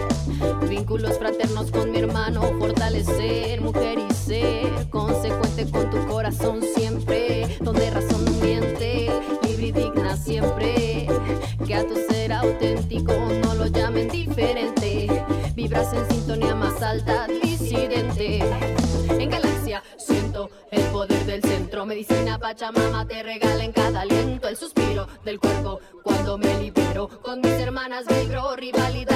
vínculos fraternos con mi hermano, fortalecer, mujer y ser, consecuente con tu corazón siempre, donde razón no miente, libre y digna siempre, que a tu ser auténtico no lo llamen diferente, vibras en sintonía más alta, disidente. Medicina Pachamama te regala en cada aliento el suspiro del cuerpo cuando me libero. Con mis hermanas vibro, rivalidad.